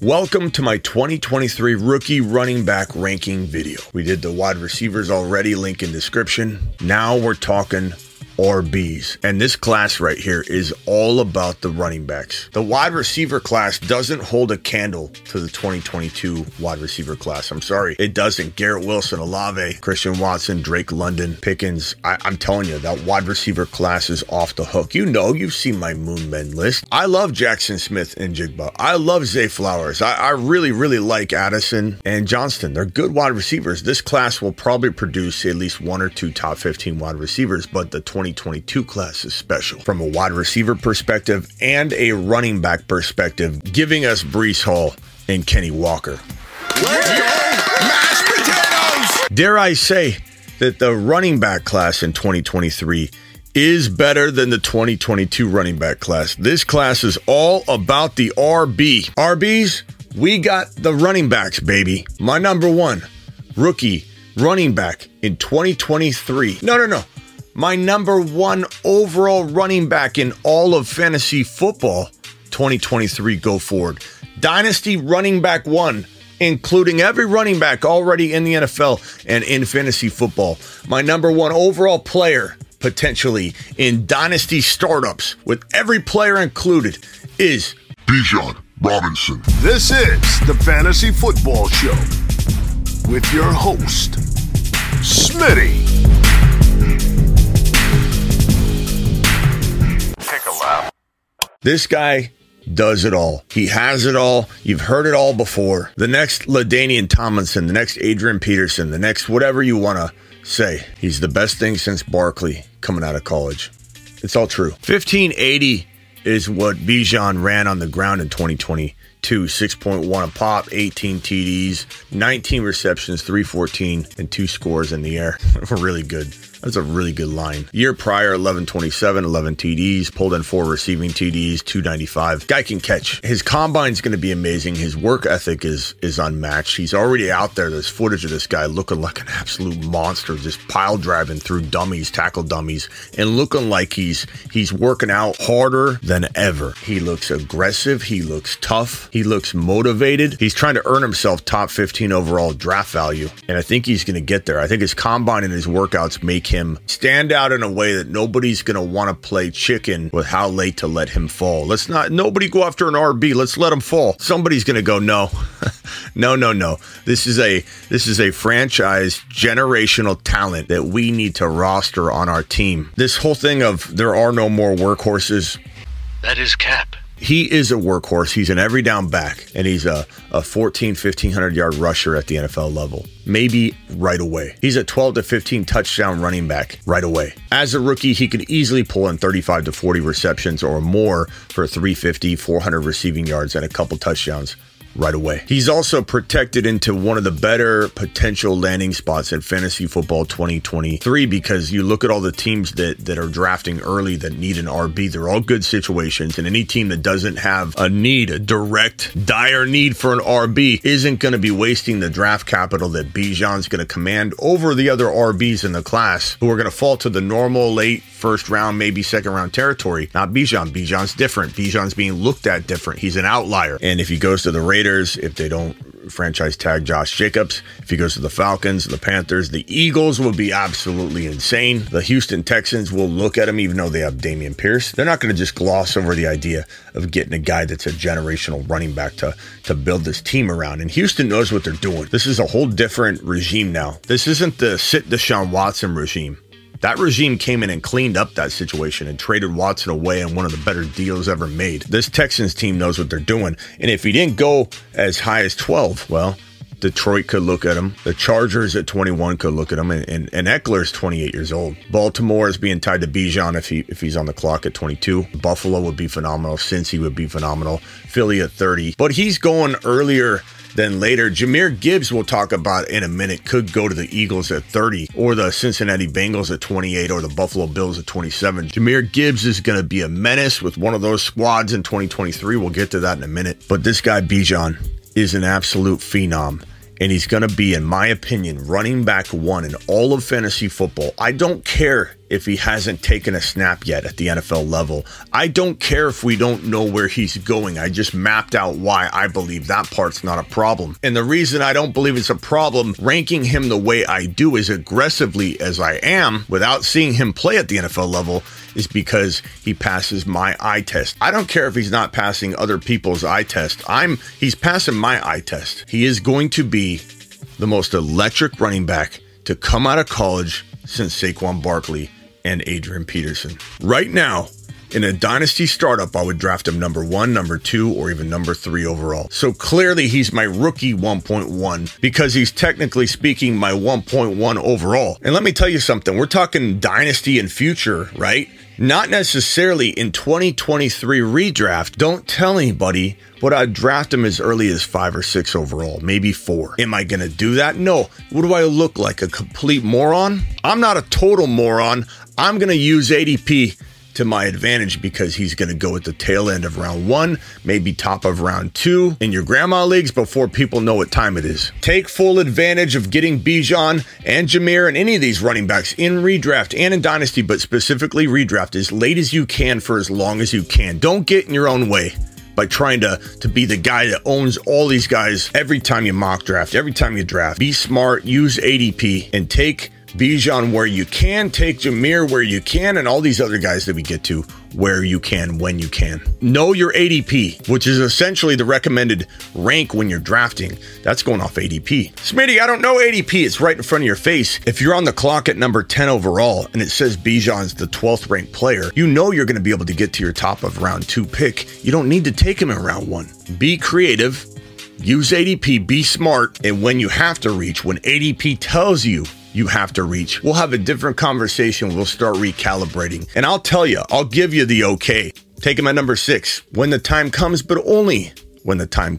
Welcome to my 2023 rookie running back ranking video. We did the wide receivers already, link in description. Now we're talking RBs. And this class right here is all about the running backs. The wide receiver class doesn't hold a candle to the 2022 wide receiver class. I'm sorry, it doesn't. Garrett Wilson, Olave, Christian Watson, Drake London, Pickens. I, am telling you, that wide receiver class is off the hook. You know, you've seen my Moon Men list. I love Jaxon Smith-Njigba. I love Zay Flowers. I, I really, really like Addison and Johnston. They're good wide receivers. This class will probably produce at least one or two top 15 wide receivers, but the 20 2022 class is special from a wide receiver perspective and a running back perspective, giving us Breece Hall and Kenny Walker. Dare I say that the running back class in 2023 is better than the 2022 running back class. This class is all about the RB. RBs, we got the running backs, baby. My number one rookie running back in 2023. No, no, no my number one overall running back in all of fantasy football 2023 go forward. Dynasty running back one, including every running back already in the NFL and in fantasy football. My number one overall player potentially in dynasty startups with every player included is Bijan Robinson. This is the Fantasy Football Show with your host, Smitty. This guy does it all. He has it all. You've heard it all before. The next LaDainian Tomlinson, the next Adrian Peterson, the next whatever you want to say. He's the best thing since Barkley coming out of college. It's all true. 1580 is what Bijan ran on the ground in 2022. 6.1 a pop, 18 TDs, 19 receptions, 314, and two scores in the air. really good. That's a really good line. Year prior, 1127, 11 TDs, pulled in four receiving TDs, 295. Guy can catch. His combine's going to be amazing. His work ethic is is unmatched. He's already out there. There's footage of this guy looking like an absolute monster, just pile driving through dummies, tackle dummies, and looking like he's he's working out harder than ever. He looks aggressive. He looks tough. He looks motivated. He's trying to earn himself top 15 overall draft value, and I think he's going to get there. I think his combine and his workouts make him stand out in a way that nobody's going to want to play chicken with how late to let him fall. Let's not, nobody go after an RB. Let's let him fall. Somebody's going to go, no, no, no, no. This is a, this is a franchise generational talent that we need to roster on our team. This whole thing of there are no more workhorses. That is cap he is a workhorse. He's an every down back, and he's a, a 14, 1500 yard rusher at the NFL level. Maybe right away. He's a 12 to 15 touchdown running back right away. As a rookie, he could easily pull in 35 to 40 receptions or more for 350, 400 receiving yards and a couple touchdowns right away. He's also protected into one of the better potential landing spots at fantasy football 2023 because you look at all the teams that that are drafting early that need an RB. They're all good situations, and any team that doesn't have a need, a direct, dire need for an RB, isn't going to be wasting the draft capital that Bijan's going to command over the other RBs in the class who are going to fall to the normal late first round, maybe second round territory. Not Bijan. Bijan's different. Bijan's being looked at different. He's an outlier. And if he goes to the Raiders, Raiders, if they don't franchise tag Josh Jacobs, if he goes to the Falcons, the Panthers, the Eagles will be absolutely insane. The Houston Texans will look at him, even though they have Dameon Pierce. They're not going to just gloss over the idea of getting a guy that's a generational running back to, to build this team around. And Houston knows what they're doing. This is a whole different regime now. This isn't the sit Deshaun Watson regime. That regime came in and cleaned up that situation and traded Watson away in one of the better deals ever made. This Texans team knows what they're doing. And if he didn't go as high as 12, well, Detroit could look at him. The Chargers at 21 could look at him, and, and, and Ekeler's 28 years old. Baltimore is being tied to Bijan if he if he's on the clock at 22. Buffalo would be phenomenal. Cincy would be phenomenal. Philly at 30, but he's going earlier then later, Jahmyr Gibbs, we'll talk about in a minute, could go to the Eagles at 30, or the Cincinnati Bengals at 28, or the Buffalo Bills at 27. Jahmyr Gibbs is going to be a menace with one of those squads in 2023. We'll get to that in a minute. But this guy, Bijan, is an absolute phenom and he's going to be, in my opinion, running back one in all of fantasy football. I don't care if he hasn't taken a snap yet at the NFL level. I don't care if we don't know where he's going. I just mapped out why I believe that part's not a problem. And the reason I don't believe it's a problem ranking him the way I do as aggressively as I am without seeing him play at the NFL level is because he passes my eye test. I don't care if he's not passing other people's eye test. I'm he's passing my eye test. He is going to be the most electric running back to come out of college since Saquon Barkley and Adrian Peterson. Right now, in a dynasty startup, I would draft him number one, number two, or even number three overall. So clearly, he's my rookie 1.1 because he's technically speaking my 1.1 overall. And let me tell you something we're talking dynasty and future, right? Not necessarily in 2023 redraft. Don't tell anybody, but I'd draft him as early as five or six overall, maybe four. Am I going to do that? No. What do I look like? A complete moron? I'm not a total moron. I'm going to use ADP to my advantage because he's going to go at the tail end of round one, maybe top of round two in your grandma leagues before people know what time it is. Take full advantage of getting Bijan and Jahmyr and any of these running backs in redraft and in dynasty, but specifically redraft as late as you can for as long as you can. Don't get in your own way by trying to to be the guy that owns all these guys every time you mock draft, every time you draft. Be smart, use ADP, and take Bijan where you can, take Jahmyr where you can, and all these other guys that we get to where you can, when you can. Know your ADP, which is essentially the recommended rank when you're drafting. That's going off ADP. Smitty, I don't know ADP. It's right in front of your face. If you're on the clock at number 10 overall and it says Bijan's the 12th ranked player, you know you're going to be able to get to your top of round two pick. You don't need to take him in round one. Be creative. Use ADP, be smart, and when you have to reach, when ADP tells you you have to reach. We'll have a different conversation. We'll start recalibrating. And I'll tell you, I'll give you the okay. Take him at number six when the time comes, but only when the time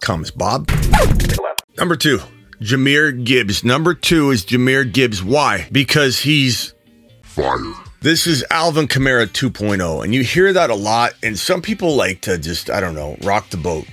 comes, Bob. Number two, Jahmyr Gibbs. Number two is Jahmyr Gibbs. Why? Because he's fire. This is Alvin Kamara 2.0, and you hear that a lot. And some people like to just, I don't know, rock the boat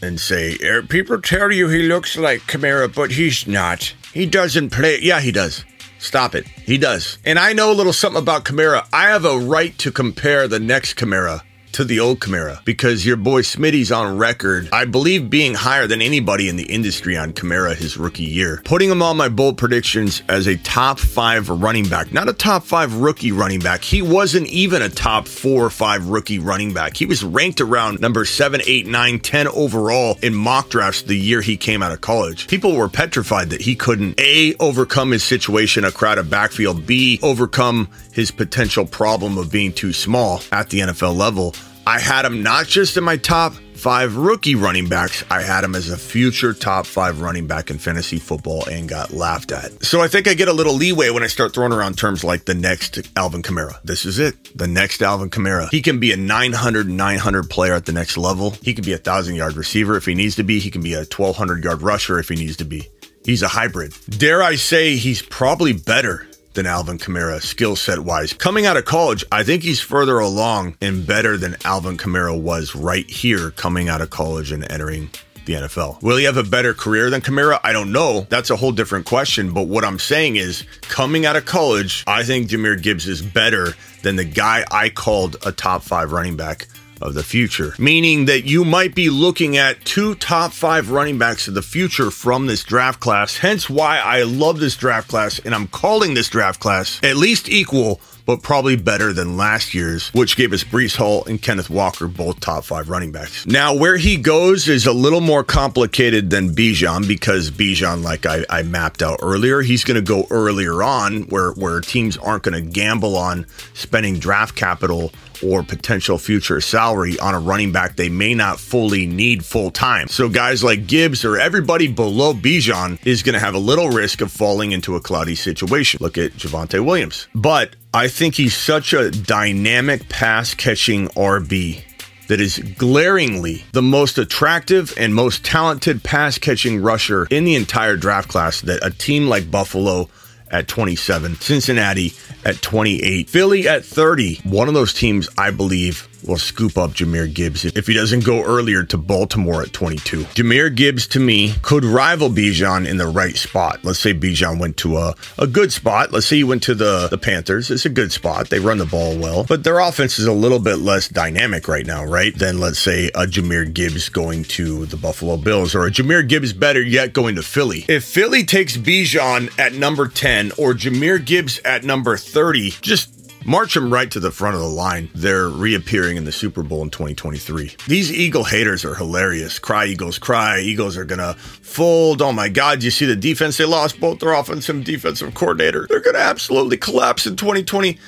and say, er, People tell you he looks like Kamara, but he's not. He doesn't play. Yeah, he does. Stop it. He does. And I know a little something about Kamara. I have a right to compare the next Kamara to the old Kamara because your boy Smitty's on record, I believe, being higher than anybody in the industry on Kamara his rookie year. Putting him on my bold predictions as a top five running back, not a top five rookie running back. He wasn't even a top four or five rookie running back. He was ranked around number seven, eight, nine, ten overall in mock drafts the year he came out of college. People were petrified that he couldn't A, overcome his situation, a crowded backfield, B, overcome his potential problem of being too small at the NFL level. I had him not just in my top five rookie running backs, I had him as a future top five running back in fantasy football and got laughed at. So I think I get a little leeway when I start throwing around terms like the next Alvin Kamara. This is it. The next Alvin Kamara. He can be a 900, 900 player at the next level. He can be a thousand yard receiver if he needs to be. He can be a 1200 yard rusher if he needs to be. He's a hybrid. Dare I say he's probably better than Alvin Kamara skill set wise. Coming out of college, I think he's further along and better than Alvin Kamara was right here coming out of college and entering the NFL. Will he have a better career than Kamara? I don't know. That's a whole different question. But what I'm saying is, coming out of college, I think Jahmyr Gibbs is better than the guy I called a top five running back of the future, meaning that you might be looking at two top five running backs of the future from this draft class. Hence why I love this draft class and I'm calling this draft class at least equal but probably better than last year's, which gave us Breece Hall and Kenneth Walker, both top five running backs. Now, where he goes is a little more complicated than Bijan because Bijan, like I, I mapped out earlier, he's going to go earlier on where, where teams aren't going to gamble on spending draft capital or potential future salary on a running back they may not fully need full time. So guys like Gibbs or everybody below Bijan is going to have a little risk of falling into a cloudy situation. Look at Javonte Williams. But I think he's such a dynamic pass catching RB that is glaringly the most attractive and most talented pass catching rusher in the entire draft class that a team like Buffalo at 27, Cincinnati at 28, Philly at 30. One of those teams, I believe, will scoop up Jahmyr Gibbs if he doesn't go earlier to Baltimore at 22. Jahmyr Gibbs, to me, could rival Bijan in the right spot. Let's say Bijan went to a, a good spot. Let's say he went to the, the Panthers. It's a good spot. They run the ball well, but their offense is a little bit less dynamic right now, right? Than, let's say, a Jahmyr Gibbs going to the Buffalo Bills or a Jahmyr Gibbs better yet going to Philly. If Philly takes Bijan at number 10 or Jahmyr Gibbs at number 30, just March them right to the front of the line. They're reappearing in the Super Bowl in 2023. These Eagle haters are hilarious. Cry Eagles, cry. Eagles are going to fold. Oh my God, you see the defense? They lost both their offensive and defensive coordinator. They're going to absolutely collapse in 2023,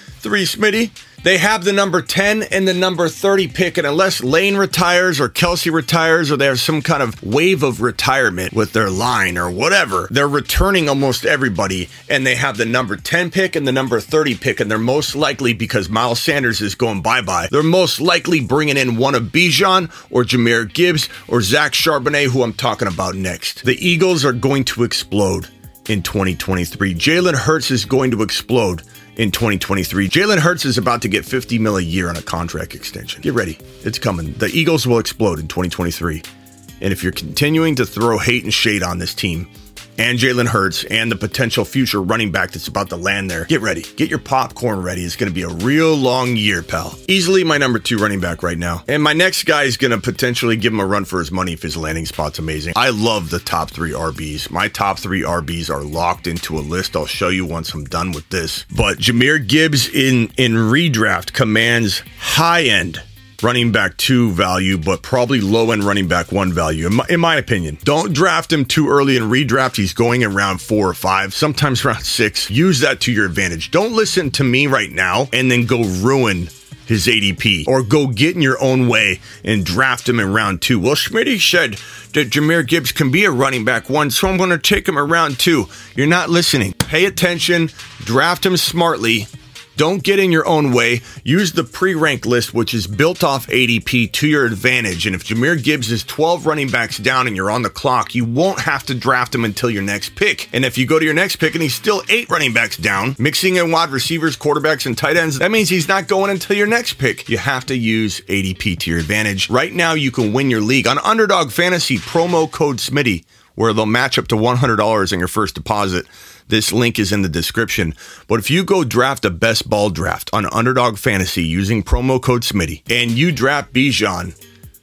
Smitty. They have the number 10 and the number 30 pick, and unless Lane retires or Kelce retires or there's some kind of wave of retirement with their line or whatever, they're returning almost everybody, and they have the number 10 pick and the number 30 pick, and they're most likely because Miles Sanders is going bye bye. They're most likely bringing in one of Bijan or Jahmyr Gibbs or Zach Charbonnet, who I'm talking about next. The Eagles are going to explode in 2023. Jalen Hurts is going to explode in 2023. Jalen Hurts is about to get 50 mil a year on a contract extension. Get ready. It's coming. The Eagles will explode in 2023. And if you're continuing to throw hate and shade on this team, and Jalen Hurts and the potential future running back that's about to land there. Get ready. Get your popcorn ready. It's going to be a real long year, pal. Easily my number two running back right now. And my next guy is going to potentially give him a run for his money if his landing spot's amazing. I love the top three RBs. My top three RBs are locked into a list. I'll show you once I'm done with this. But Jahmyr Gibbs in, in redraft commands high end running back two value, but probably low end running back one value, in my, in my, opinion. Don't draft him too early and redraft. He's going in round four or five, sometimes round six. Use that to your advantage. Don't listen to me right now and then go ruin his ADP or go get in your own way and draft him in round two. Well, Schmidt said that Jahmyr Gibbs can be a running back one, so I'm going to take him around two. You're not listening. Pay attention, draft him smartly don't get in your own way. Use the pre rank list, which is built off ADP to your advantage. And if Jahmyr Gibbs is 12 running backs down and you're on the clock, you won't have to draft him until your next pick. And if you go to your next pick and he's still eight running backs down, mixing in wide receivers, quarterbacks, and tight ends, that means he's not going until your next pick. You have to use ADP to your advantage. Right now, you can win your league on Underdog Fantasy promo code SMITTY, where they'll match up to $100 on your first deposit. This link is in the description. But if you go draft a best ball draft on Underdog Fantasy using promo code Smitty and you draft Bijan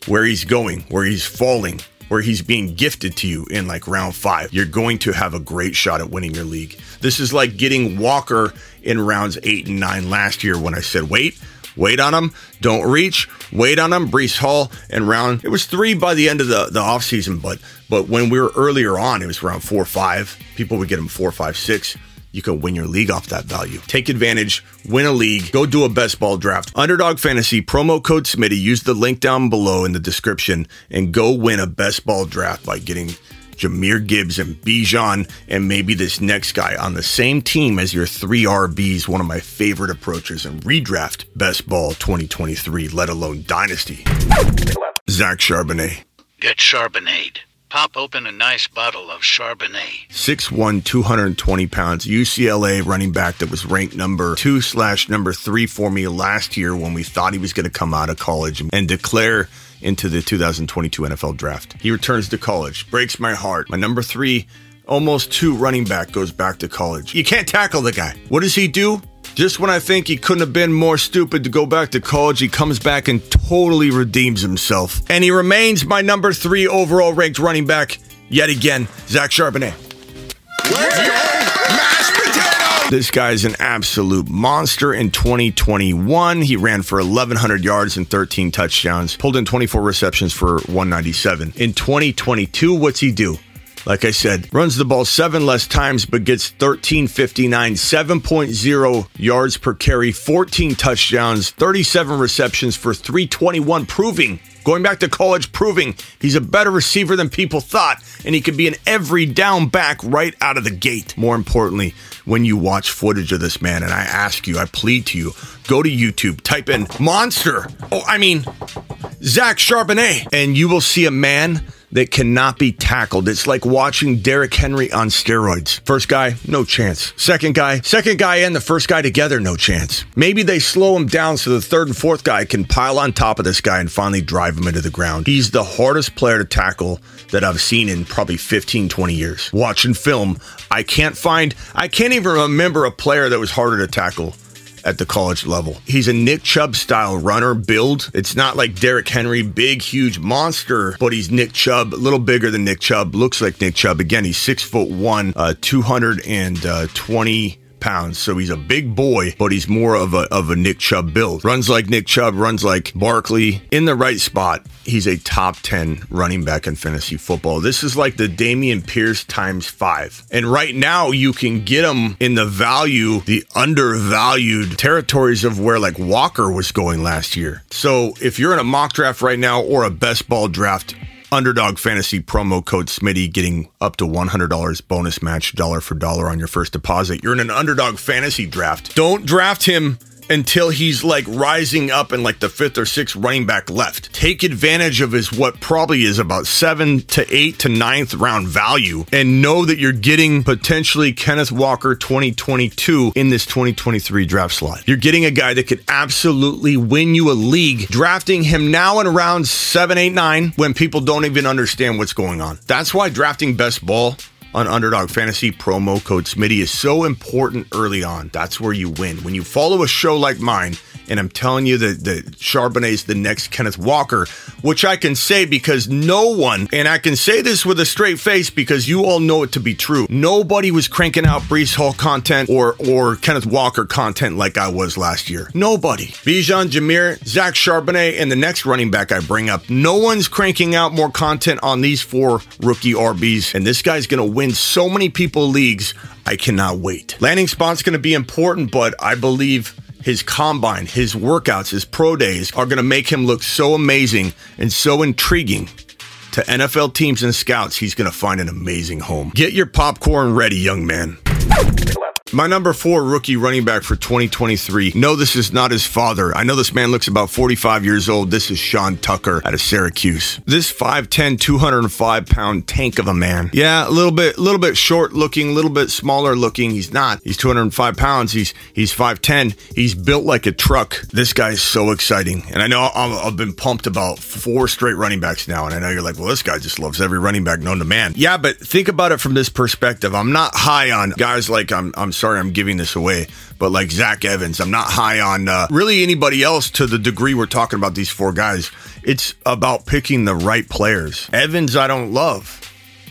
where he's going, where he's falling, where he's being gifted to you in like round five, you're going to have a great shot at winning your league. This is like getting Walker in rounds eight and nine last year when I said, wait, wait on him, don't reach, wait on him. Breece Hall and round it was three by the end of the the offseason, but but when we were earlier on, it was around four five. People would get him four, five, six. You can win your league off that value. Take advantage, win a league, go do a best ball draft. Underdog Fantasy, promo code Smitty. Use the link down below in the description and go win a best ball draft by getting Jahmyr Gibbs and Bijan, and maybe this next guy on the same team as your three RBs, one of my favorite approaches in redraft best ball 2023, let alone dynasty. Zach Charbonnet. Get Charbonnet. Pop open a nice bottle of Charbonnet. 6'1, 220 pounds, UCLA running back that was ranked number two slash number three for me last year when we thought he was going to come out of college and declare into the 2022 NFL draft. He returns to college. Breaks my heart. My number three, almost two running back goes back to college. You can't tackle the guy. What does he do? Just when I think he couldn't have been more stupid to go back to college, he comes back and totally redeems himself. And he remains my number three overall ranked running back yet again, Zach Charbonnet. This guy's an absolute monster in 2021. He ran for 1,100 yards and 13 touchdowns, pulled in 24 receptions for 197. In 2022, what's he do? Like I said, runs the ball seven less times, but gets 1359, 7.0 yards per carry, 14 touchdowns, 37 receptions for 321, proving, going back to college, proving he's a better receiver than people thought, and he could be an every down back right out of the gate. More importantly, when you watch footage of this man, and I ask you, I plead to you, go to YouTube, type in monster. Oh, I mean, Zach Charbonnet, and you will see a man that cannot be tackled. It's like watching Derrick Henry on steroids. First guy, no chance. Second guy, second guy and the first guy together, no chance. Maybe they slow him down so the third and fourth guy can pile on top of this guy and finally drive him into the ground. He's the hardest player to tackle that I've seen in probably 15, 20 years. Watching film, I can't find, I can't even remember a player that was harder to tackle at the college level. He's a Nick Chubb style runner build. It's not like Derrick Henry, big, huge monster, but he's Nick Chubb, a little bigger than Nick Chubb, looks like Nick Chubb. Again, he's six foot one, uh, 220 pounds. So he's a big boy, but he's more of a of a Nick Chubb build. Runs like Nick Chubb, runs like Barkley in the right spot. He's a top 10 running back in fantasy football. This is like the Dameon Pierce times five. And right now you can get him in the value, the undervalued territories of where like Walker was going last year. So if you're in a mock draft right now or a best ball draft, Underdog Fantasy promo code Smitty getting up to $100 bonus match dollar for dollar on your first deposit. You're in an Underdog Fantasy draft. Don't draft him until he's like rising up in like the fifth or sixth running back left. Take advantage of his what probably is about seven to eight to ninth round value and know that you're getting potentially Kenneth Walker 2022 in this 2023 draft slot. You're getting a guy that could absolutely win you a league. Drafting him now in round seven, eight, nine when people don't even understand what's going on. That's why drafting best ball on Underdog Fantasy promo code Smitty is so important early on. That's where you win. When you follow a show like mine, and I'm telling you that, that Charbonnet is the next Kenneth Walker, which I can say because no one, and I can say this with a straight face because you all know it to be true. Nobody was cranking out Breece Hall content or or Kenneth Walker content like I was last year. Nobody. Bijan Jahmyr, Zach Charbonnet, and the next running back I bring up. No one's cranking out more content on these four rookie RBs, and this guy's gonna win so many people leagues. I cannot wait. Landing spot's gonna be important, but I believe his combine, his workouts, his pro days are going to make him look so amazing and so intriguing to NFL teams and scouts. He's going to find an amazing home. Get your popcorn ready, young man. My number four rookie running back for 2023. No, this is not his father. I know this man looks about 45 years old. This is Sean Tucker out of Syracuse. This 5'10, 205 pound tank of a man. Yeah, a little bit, a little bit short looking, a little bit smaller looking. He's not. He's 205 pounds. He's, he's 5'10. He's built like a truck. This guy is so exciting. And I know I'm, I've been pumped about four straight running backs now. And I know you're like, well, this guy just loves every running back known to man. Yeah, but think about it from this perspective. I'm not high on guys like I'm, I'm sorry I'm giving this away, but like Zach Evans, I'm not high on uh, really anybody else to the degree we're talking about these four guys. It's about picking the right players. Evans, I don't love.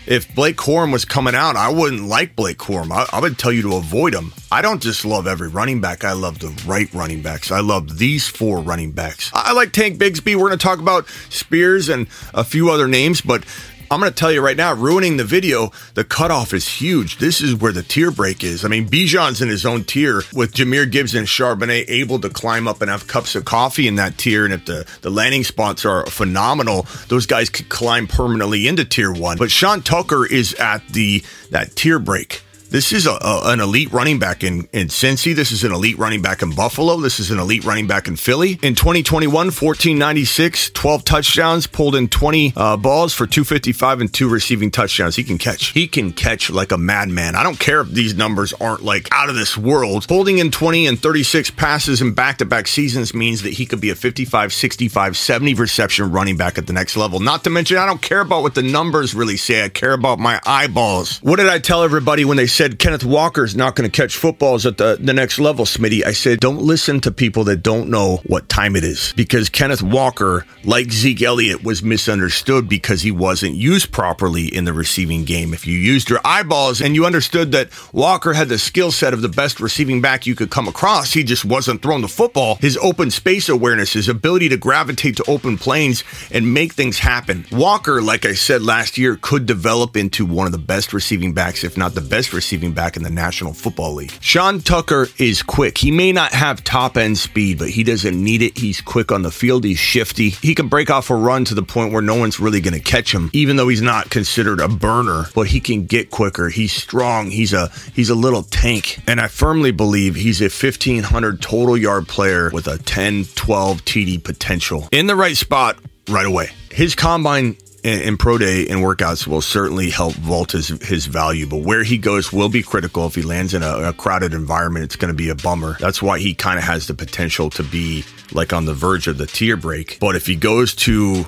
If Blake Corum was coming out, I wouldn't like Blake Corum. I, I would tell you to avoid him. I don't just love every running back. I love the right running backs. I love these four running backs. I like Tank Bigsby. We're going to talk about Spears and a few other names, but I'm going to tell you right now, ruining the video, the cutoff is huge. This is where the tier break is. I mean, Bijan's in his own tier with Jahmyr Gibbs and Charbonnet able to climb up and have cups of coffee in that tier. And if the, the landing spots are phenomenal, those guys could climb permanently into tier one. But Sean Tucker is at the that tier break. This is a, a, an elite running back in, in Cincy. This is an elite running back in Buffalo. This is an elite running back in Philly. In 2021, 1496, 12 touchdowns, pulled in 20 uh, balls for 255 and two receiving touchdowns. He can catch. He can catch like a madman. I don't care if these numbers aren't like out of this world. Holding in 20 and 36 passes in back to back seasons means that he could be a 55, 65, 70 reception running back at the next level. Not to mention, I don't care about what the numbers really say. I care about my eyeballs. What did I tell everybody when they said Kenneth Walker's not going to catch footballs at the, the next level, Smitty. I said, don't listen to people that don't know what time it is because Kenneth Walker, like Zeke Elliott, was misunderstood because he wasn't used properly in the receiving game. If you used your eyeballs and you understood that Walker had the skill set of the best receiving back you could come across, he just wasn't throwing the football. His open space awareness, his ability to gravitate to open planes and make things happen. Walker, like I said last year, could develop into one of the best receiving backs, if not the best receiving back in the National Football League. Sean Tucker is quick. He may not have top end speed, but he doesn't need it. He's quick on the field. He's shifty. He can break off a run to the point where no one's really going to catch him, even though he's not considered a burner, but he can get quicker. He's strong. He's a, he's a little tank. And I firmly believe he's a 1500 total yard player with a 10, 12 TD potential in the right spot right away. His combine and, pro day and workouts will certainly help vault his, his value, but where he goes will be critical. If he lands in a, a crowded environment, it's going to be a bummer. That's why he kind of has the potential to be like on the verge of the tier break. But if he goes to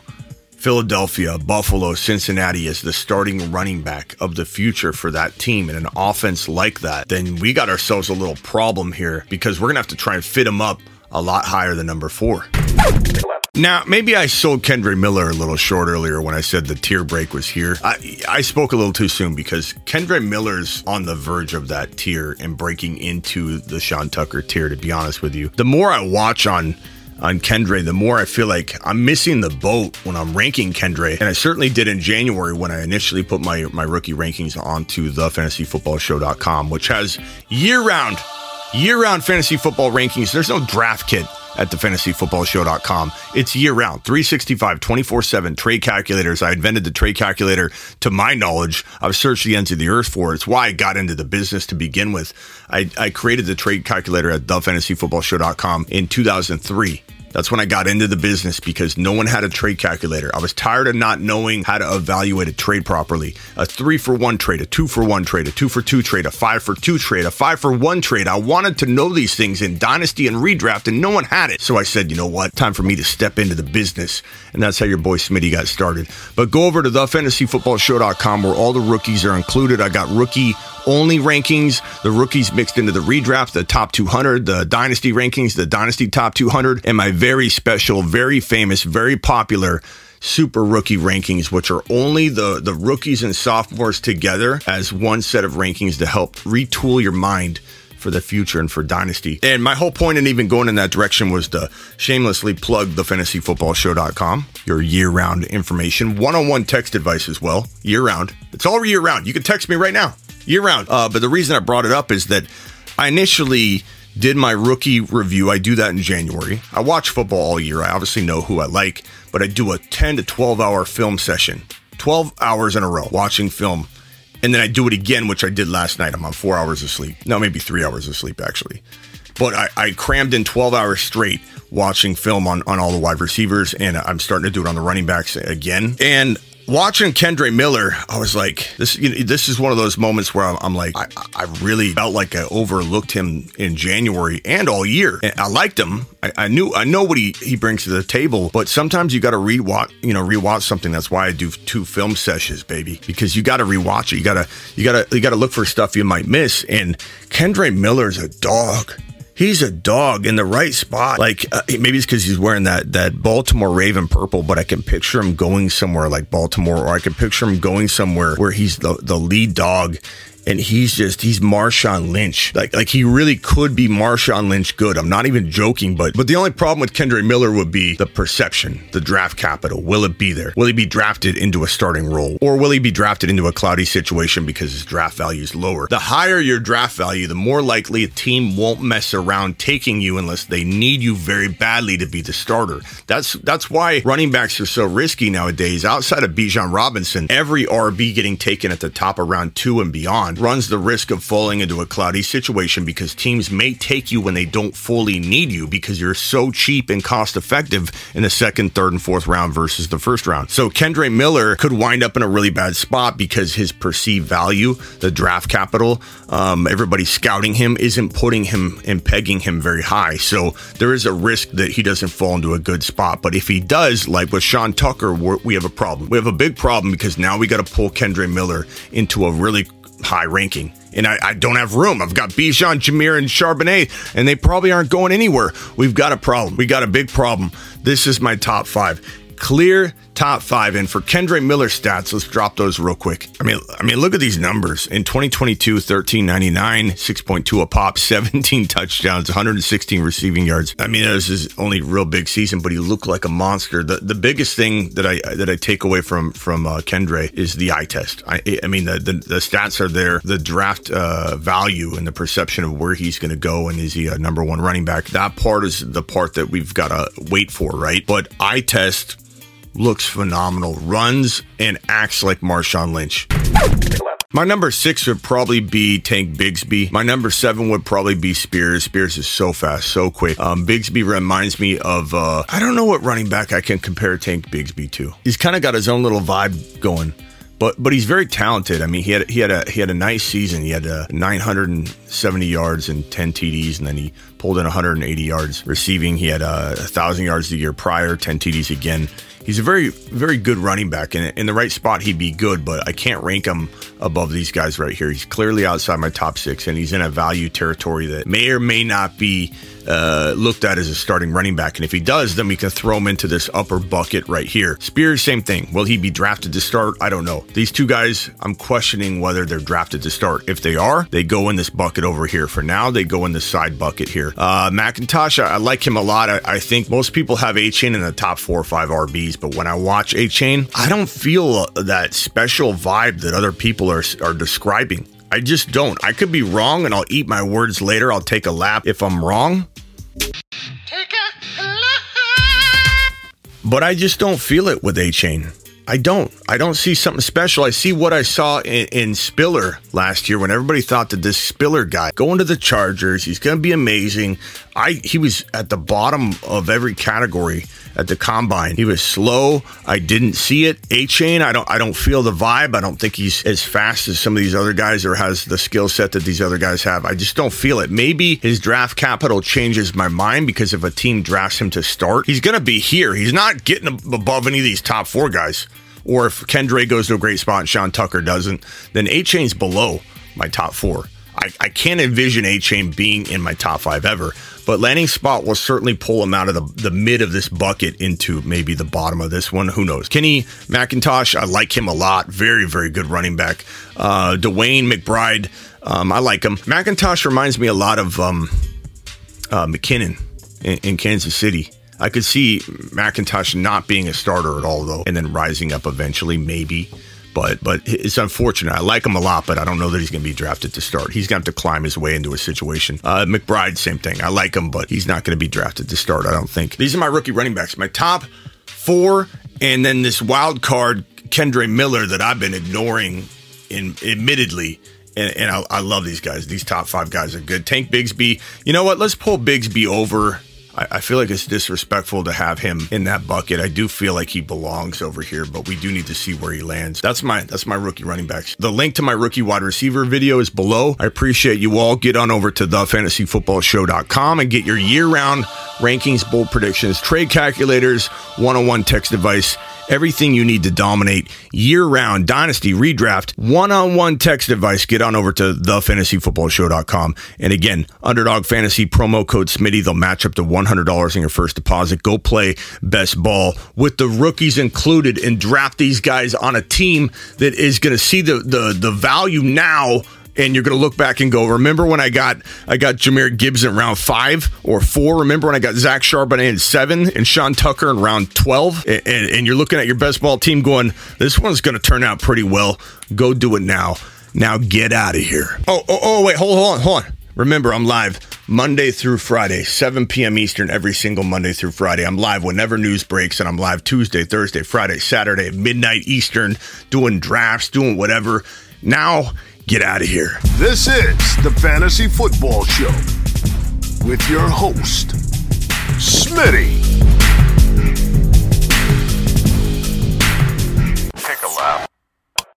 Philadelphia, Buffalo, Cincinnati as the starting running back of the future for that team and an offense like that, then we got ourselves a little problem here because we're going to have to try and fit him up a lot higher than number four. Now, maybe I sold Kendre Miller a little short earlier when I said the tier break was here. I, I spoke a little too soon because Kendre Miller's on the verge of that tier and breaking into the Sean Tucker tier, to be honest with you. The more I watch on on Kendre, the more I feel like I'm missing the boat when I'm ranking Kendre. And I certainly did in January when I initially put my, my rookie rankings onto the fantasyfootballshow.com, which has year round, year round fantasy football rankings. There's no draft kit at thefantasyfootballshow.com. It's year round, 365, 24 7 trade calculators. I invented the trade calculator to my knowledge. I've searched the ends of the earth for it. It's why I got into the business to begin with. I, I created the trade calculator at thefantasyfootballshow.com in 2003. That's when I got into the business because no one had a trade calculator. I was tired of not knowing how to evaluate a trade properly. A three for one trade, a two for one trade, a two for two trade, a five for two trade, a five for one trade. I wanted to know these things in Dynasty and redraft, and no one had it. So I said, you know what? Time for me to step into the business. And that's how your boy Smitty got started. But go over to thefantasyfootballshow.com where all the rookies are included. I got rookie only rankings, the rookies mixed into the redraft, the top 200, the dynasty rankings, the dynasty top 200, and my very special, very famous, very popular super rookie rankings, which are only the, the rookies and sophomores together as one set of rankings to help retool your mind for the future and for dynasty. And my whole point in even going in that direction was to shamelessly plug the fantasyfootballshow.com, your year round information, one on one text advice as well, year round. It's all year round. You can text me right now year round. Uh, but the reason I brought it up is that I initially did my rookie review. I do that in January. I watch football all year. I obviously know who I like, but I do a 10 to 12 hour film session, 12 hours in a row watching film. And then I do it again, which I did last night. I'm on four hours of sleep. No, maybe three hours of sleep, actually. But I, I crammed in 12 hours straight watching film on, on all the wide receivers, and I'm starting to do it on the running backs again. And watching Kendre Miller, I was like, this. You know, this is one of those moments where I'm, I'm like, I, I, really felt like I overlooked him in January and all year. And I liked him. I, I, knew I know what he, he brings to the table, but sometimes you got to rewatch. You know, rewatch something. That's why I do two film sessions, baby, because you got to rewatch it. You gotta you gotta you gotta look for stuff you might miss. And Kendre Miller's a dog he's a dog in the right spot. Like uh, maybe it's because he's wearing that that Baltimore Raven purple, but I can picture him going somewhere like Baltimore, or I can picture him going somewhere where he's the the lead dog and he's just he's Marshawn Lynch. Like like he really could be Marshawn Lynch good. I'm not even joking, but but the only problem with Kendre Miller would be the perception, the draft capital. Will it be there? Will he be drafted into a starting role? Or will he be drafted into a cloudy situation because his draft value is lower? The higher your draft value, the more likely a team won't mess around taking you unless they need you very badly to be the starter. That's that's why running backs are so risky nowadays. Outside of Bijan Robinson, every RB getting taken at the top of round two and beyond runs the risk of falling into a cloudy situation because teams may take you when they don't fully need you because you're so cheap and cost effective in the second, third, and fourth round versus the first round. So Kendre Miller could wind up in a really bad spot because his perceived value, the draft capital, um, everybody scouting him isn't putting him and pegging him very high. So there is a risk that he doesn't fall into a good spot. But if he does, like with Sean Tucker, we have a problem. We have a big problem because now we got to pull Kendre Miller into a really high ranking. And I, I don't have room. I've got Bijan, Jahmyr, and Charbonnet, and they probably aren't going anywhere. We've got a problem. We got a big problem. This is my top five clear top five. And for Kendre Miller stats, let's drop those real quick. I mean, I mean, look at these numbers. In 2022, 1399, 6.2 a pop, 17 touchdowns, 116 receiving yards. I mean, this is only real big season, but he looked like a monster. The the biggest thing that I that I take away from from uh, Kendre is the eye test. I, I mean, the, the, the stats are there. The draft uh, value and the perception of where he's going to go and is he a number one running back. That part is the part that we've got to wait for, right? But eye test looks phenomenal, runs and acts like Marshawn Lynch. My number six would probably be Tank Bigsby. My number seven would probably be Spears. Spears is so fast, so quick. Um, Bigsby reminds me of, uh, I don't know what running back I can compare Tank Bigsby to. He's kind of got his own little vibe going but but he's very talented. I mean, he had he had a he had a nice season. He had uh, 970 yards and 10 TDs, and then he pulled in 180 yards receiving. He had uh, a thousand yards the year prior, 10 TDs again he's a very, very good running back. And in the right spot, he'd be good, but I can't rank him above these guys right here. He's clearly outside my top six, and he's in a value territory that may or may not be uh, looked at as a starting running back. And if he does, then we can throw him into this upper bucket right here. Spears, same thing. Will he be drafted to start? I don't know. These two guys, I'm questioning whether they're drafted to start. If they are, they go in this bucket over here. For now, they go in the side bucket here. Uh, McIntosh, I, I like him a lot. I, I think most people have Achane in the top four or five RBs, but when I watch Achane, I don't feel that special vibe that other people are, are describing. I just don't. I could be wrong and I'll eat my words later. I'll take a lap if I'm wrong. Take a lap. But I just don't feel it with Achane. I don't. I don't see something special. I see what I saw in, in, Spiller last year when everybody thought that this Spiller guy going to the Chargers, he's going to be amazing. I he was at the bottom of every category at the combine. He was slow. I didn't see it. Achane, I don't I don't feel the vibe. I don't think he's as fast as some of these other guys or has the skill set that these other guys have. I just don't feel it. Maybe his draft capital changes my mind because if a team drafts him to start, he's going to be here. He's not getting above any of these top 4 guys. Or if Kendre goes to a great spot and Sean Tucker doesn't, then Achane's below my top 4. I, I can't envision Achane being in my top five ever, but landing spot will certainly pull him out of the, the mid of this bucket into maybe the bottom of this one. Who knows? Kenny McIntosh, I like him a lot. Very, very good running back. Uh, DeWayne McBride, um, I like him. McIntosh reminds me a lot of um, uh, McKinnon in, in Kansas City. I could see McIntosh not being a starter at all, though, and then rising up eventually, maybe. But but it's unfortunate. I like him a lot, but I don't know that he's going to be drafted to start. He's going to have to climb his way into a situation. Uh, McBride, same thing. I like him, but he's not going to be drafted to start. I don't think. These are my rookie running backs. My top four, and then this wild card Kendre Miller that I've been ignoring. In admittedly, and, and I, I, love these guys. These top five guys are good. Tank Bigsby. You know what? Let's pull Bigsby over I, I feel like it's disrespectful to have him in that bucket. I do feel like he belongs over here, but we do need to see where he lands. That's my that's my rookie running backs. The link to my rookie wide receiver video is below. I appreciate you all. Get on over to thefantasyfootballshow.com and get your year-round rankings, bold predictions, trade calculators, one-on-one text advice everything you need to dominate year round dynasty redraft one on one text advice. Get on over to thefantasyfootballshow.com. And again, underdog fantasy promo code Smitty. They'll match up to $100 in your first deposit. Go play best ball with the rookies included and draft these guys on a team that is going to see the, the, the value now and you're going to look back and go, remember when I got I got Jahmyr Gibbs in round five or four? Remember when I got Zach Charbonnet in seven and Sean Tucker in round twelve? And, and, and you're looking at your best ball team going, this one's going to turn out pretty well. Go do it now. Now get out of here. Oh, oh, oh, wait, hold, hold on, hold on. Remember, I'm live Monday through Friday, 7 p.m. Eastern, every single Monday through Friday. I'm live whenever news breaks, and I'm live Tuesday, Thursday, Friday, Saturday, midnight Eastern, doing drafts, doing whatever. Now, Get out of here. This is the Fantasy Football Show with your host, Smitty. Take a lap.